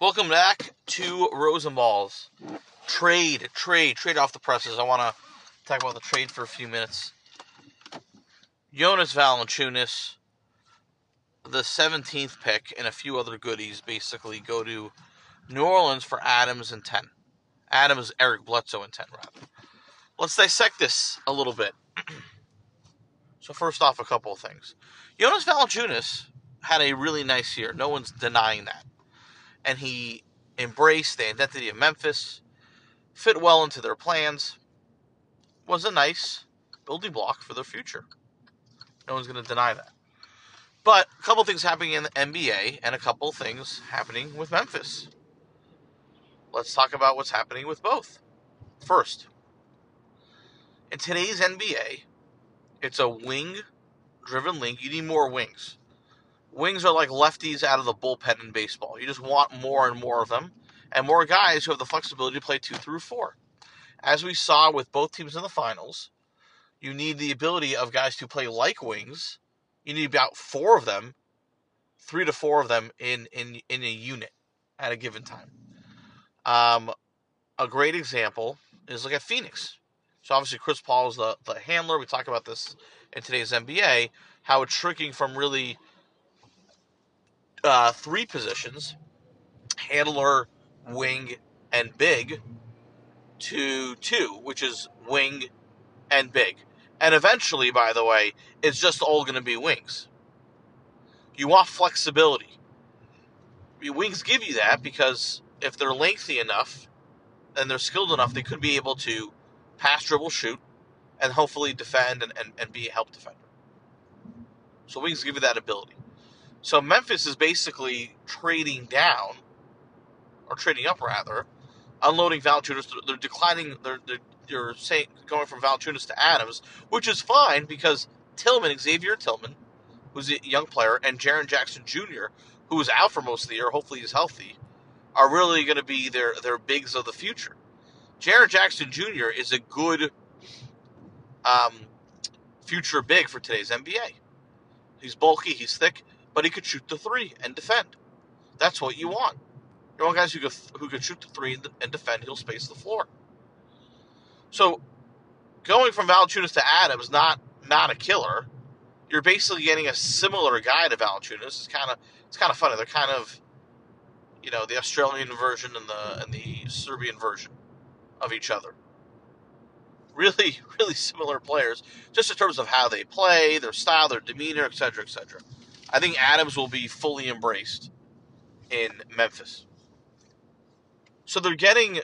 Welcome back to Rosenballs. Trade, trade, trade off the presses. I want to talk about the trade for a few minutes. Jonas Valanciunas, the 17th pick, and a few other goodies basically go to New Orleans for Adams and 10. Adams, Eric Bledsoe, and 10, rather. Let's dissect this a little bit. so, first off, a couple of things. Jonas Valanciunas had a really nice year. No one's denying that and he embraced the identity of Memphis, fit well into their plans, was a nice building block for their future. No one's going to deny that. But a couple things happening in the NBA and a couple things happening with Memphis. Let's talk about what's happening with both. First, in today's NBA, it's a wing driven league. You need more wings. Wings are like lefties out of the bullpen in baseball. You just want more and more of them, and more guys who have the flexibility to play two through four. As we saw with both teams in the finals, you need the ability of guys to play like wings. You need about four of them, three to four of them in in in a unit at a given time. Um, a great example is look at Phoenix. So obviously Chris Paul is the, the handler. We talk about this in today's NBA, how it's shrinking from really uh, three positions handler, wing, and big to two, which is wing and big. And eventually, by the way, it's just all going to be wings. You want flexibility. Wings give you that because if they're lengthy enough and they're skilled enough, they could be able to pass, dribble, shoot, and hopefully defend and, and, and be a help defender. So wings give you that ability. So Memphis is basically trading down, or trading up rather, unloading Valanciunas. They're declining. They're, they're, they're saying going from Valanciunas to Adams, which is fine because Tillman, Xavier Tillman, who's a young player, and Jaren Jackson Jr., who was out for most of the year, hopefully he's healthy, are really going to be their their bigs of the future. Jaren Jackson Jr. is a good um, future big for today's NBA. He's bulky, he's thick, but he could shoot the three and defend. That's what you want. You want guys who could, who could shoot the three and defend. He'll space the floor. So, going from Valanciunas to Adams, not not a killer. You're basically getting a similar guy to Valanciunas. It's kind of it's kind of funny. They're kind of, you know, the Australian version and the and the Serbian version of each other. Really, really similar players, just in terms of how they play, their style, their demeanor, etc., etc. I think Adams will be fully embraced in Memphis. So they're getting,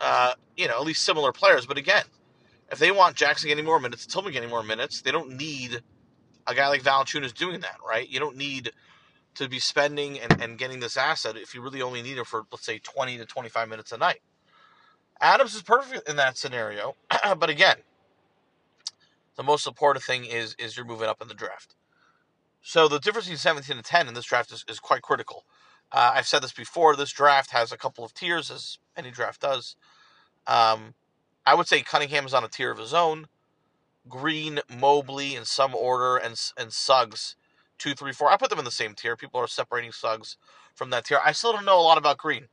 uh, you know, at least similar players. But again, if they want Jackson getting more minutes, Tillman getting more minutes, they don't need a guy like Valanciunas doing that, right? You don't need to be spending and, and getting this asset if you really only need it for, let's say, 20 to 25 minutes a night. Adams is perfect in that scenario. but again, the most important thing is is you're moving up in the draft. So the difference between 17 and 10 in this draft is, is quite critical. Uh, I've said this before. This draft has a couple of tiers, as any draft does. Um, I would say Cunningham is on a tier of his own. Green, Mobley in some order, and and Suggs, two, three, four. I put them in the same tier. People are separating Suggs from that tier. I still don't know a lot about Green.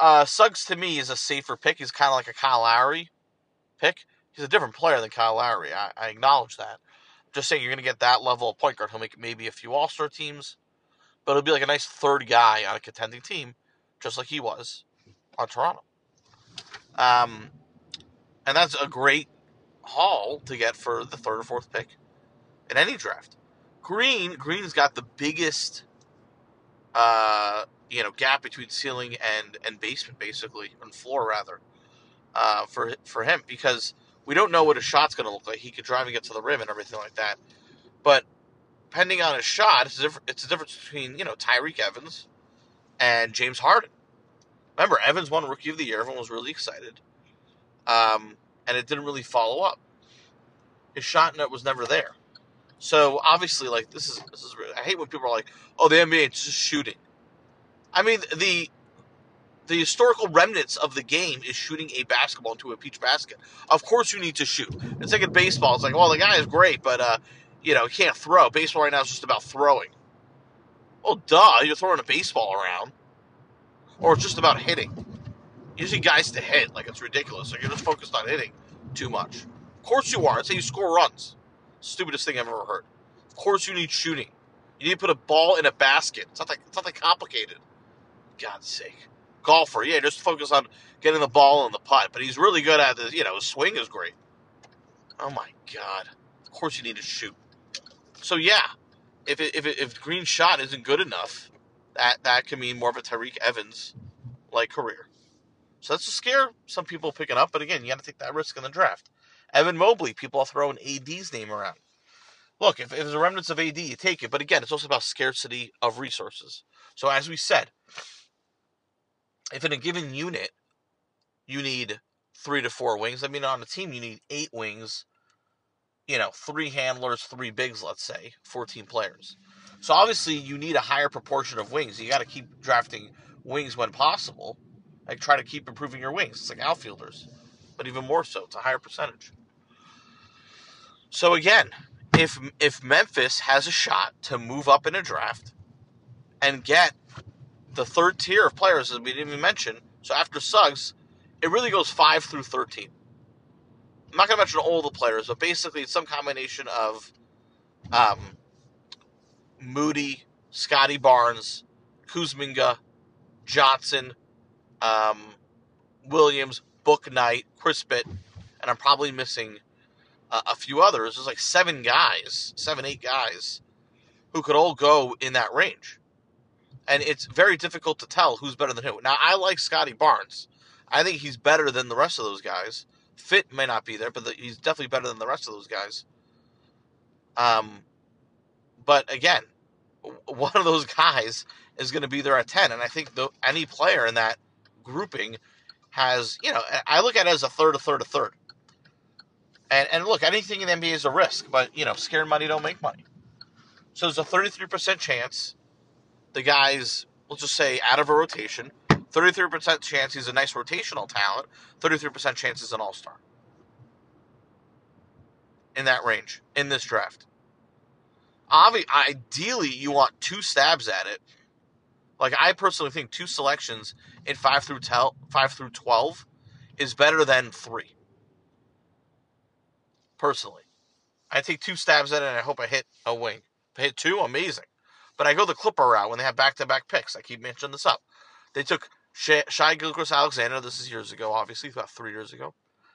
Uh, Suggs to me is a safer pick. He's kind of like a Kyle Lowry pick. He's a different player than Kyle Lowry. I, I acknowledge that. Just saying, you're going to get that level of point guard. He'll make maybe a few All Star teams, but it'll be like a nice third guy on a contending team, just like he was on Toronto. Um, and that's a great haul to get for the third or fourth pick in any draft. Green, Green's got the biggest, uh, you know, gap between ceiling and and basement, basically, and floor rather, uh, for for him because we don't know what his shot's going to look like. He could drive and get to the rim and everything like that. But depending on his shot, it's a, diff- it's a difference between, you know, Tyreke Evans and James Harden. Remember, Evans won Rookie of the Year. Everyone was really excited. Um, and it didn't really follow up. His shot net was never there. So obviously, like this is this is I hate when people are like, "Oh, the NBA is just shooting." I mean, the the historical remnants of the game is shooting a basketball into a peach basket. Of course, you need to shoot. It's like in baseball. It's like, well, the guy is great, but uh, you know, he can't throw. Baseball right now is just about throwing. Well, duh, you're throwing a baseball around. or it's just about hitting. Usually, guys to hit like it's ridiculous. Like you're just focused on hitting too much. Of course you are. I'd say you score runs. Stupidest thing I've ever heard. Of course you need shooting. You need to put a ball in a basket. It's not that it's not that complicated. God's sake. Golfer, yeah, just focus on getting the ball in the putt. But he's really good at this. You know, his swing is great. Oh my God. Of course you need to shoot. So yeah, if it, if it, if green shot isn't good enough, that that can mean more of a Tyreke Evans like career. So that's a scare some people picking up, but again, you got to take that risk in the draft. Evan Mobley, people are throwing AD's name around. Look, if, if there's a remnants of AD, you take it. But again, it's also about scarcity of resources. So as we said, if in a given unit you need three to four wings, I mean on a team you need eight wings, you know, three handlers, three bigs, let's say, 14 players. So obviously you need a higher proportion of wings. You got to keep drafting wings when possible. Like try to keep improving your wings. It's like outfielders, but even more so. It's a higher percentage. So again, if if Memphis has a shot to move up in a draft and get the third tier of players as we didn't even mention, so after Suggs, it really goes five through thirteen. I'm not going to mention all the players, but basically it's some combination of um, Moody, Scottie Barnes, Kuminga, Johnson, um, Williams, Bouknight, Kispert, and I'm probably missing uh, a few others. There's like seven guys, seven, eight guys who could all go in that range. And it's very difficult to tell who's better than who. Now, I like Scottie Barnes. I think he's better than the rest of those guys. Fit may not be there, but the, he's definitely better than the rest of those guys. Um, but again, one of those guys is going to be there at 10. And I think the, any player in that grouping has, you know, I look at it as a third, a third, a third. And, and look, anything in the NBA is a risk, but, you know, scared money don't make money. So there's a 33% chance the guy's, let's just say, out of a rotation. 33% chance he's a nice rotational talent. 33% chance he's an all star. In that range, in this draft. Obvi- ideally, you want two stabs at it. Like I personally think two selections in five through tel- five through twelve is better than three. Personally, I take two stabs at it, and I hope I hit a wing. If I hit two, amazing. But I go the Clipper route when they have back-to-back picks. I keep mentioning this up. They took Shai Gilgeous-Alexander. This is years ago, obviously, about three years ago,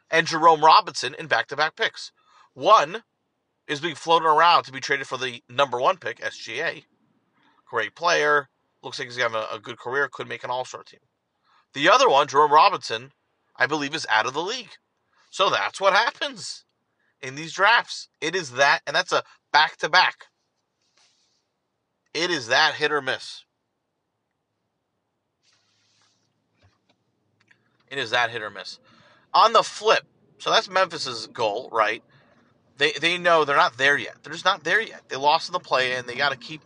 and Jerome Robinson in back-to-back picks. One is being floated around to be traded for the number one pick, SGA. Great player. Looks like he's having a, a good career. Could make an all star team. The other one, Jerome Robinson, I believe is out of the league. So that's what happens in these drafts. It is that, and that's a back to back. It is that hit or miss. It is that hit or miss. On the flip, so that's Memphis's goal, right? They they know they're not there yet. They're just not there yet. They lost in the play, and they got to keep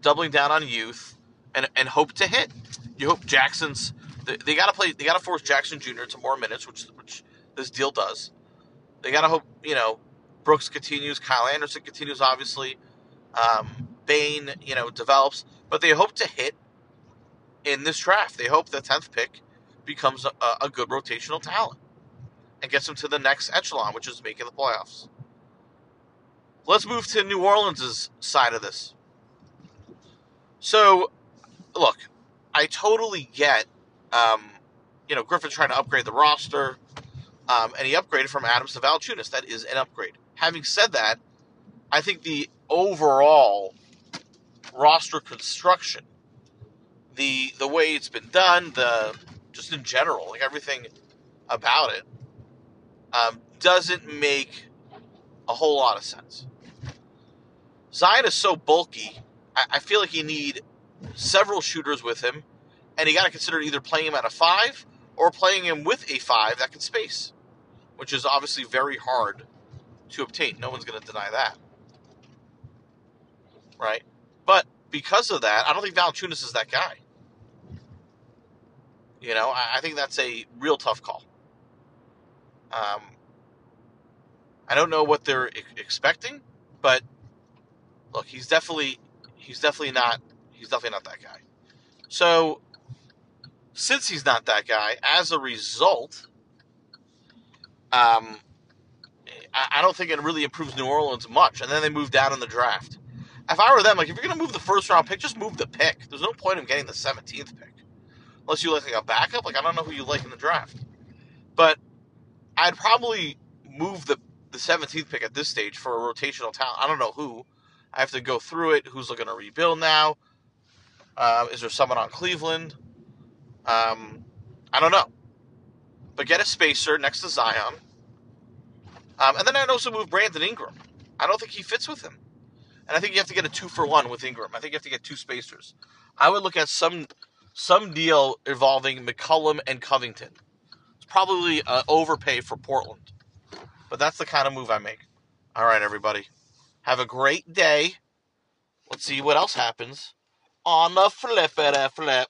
doubling down on youth and and hope to hit. You hope Jackson's. They, they got to play. They got to force Jackson Jr. to more minutes, which which this deal does. They got to hope you know Brooks continues, Kyle Anderson continues, obviously. Um, Bane, you know, develops, but they hope to hit in this draft. They hope the tenth pick becomes a, a good rotational talent and gets them to the next echelon, which is making the playoffs. Let's move to New Orleans' side of this. So, look, I totally get, um, you know, Griffin trying to upgrade the roster, um, and he upgraded from Adams to Valanciunas. That is an upgrade. Having said that, I think the overall roster construction, the the way it's been done, the just in general, like everything about it, um, doesn't make a whole lot of sense. Zion is so bulky. I, I feel like you need several shooters with him, and you got to consider either playing him at a five or playing him with a five that can space, which is obviously very hard to obtain. No one's going to deny that, right? But because of that, I don't think Valanciunas is that guy. You know, I, I think that's a real tough call. Um, I don't know what they're expecting, but look, he's definitely he's definitely not he's definitely not that guy. So since he's not that guy, as a result, um, I, I don't think it really improves New Orleans much. And then they move down in the draft. If I were them, like if you're gonna move the first round pick, just move the pick. There's no point in getting the 17th pick, unless you like like a backup. Like I don't know who you like in the draft, but I'd probably move the the 17th pick at this stage for a rotational talent. I don't know who. I have to go through it. Who's looking to rebuild now? Uh, is there someone on Cleveland? Um, I don't know. But get a spacer next to Zion. Um, and then I'd also move Brandon Ingram. I don't think he fits with him. And I think you have to get a two for one with Ingram. I think you have to get two spacers. I would look at some some deal involving McCollum and Covington. It's probably an overpay for Portland. But that's the kind of move I make. All right, everybody. Have a great day. Let's see what else happens on the flip it flip.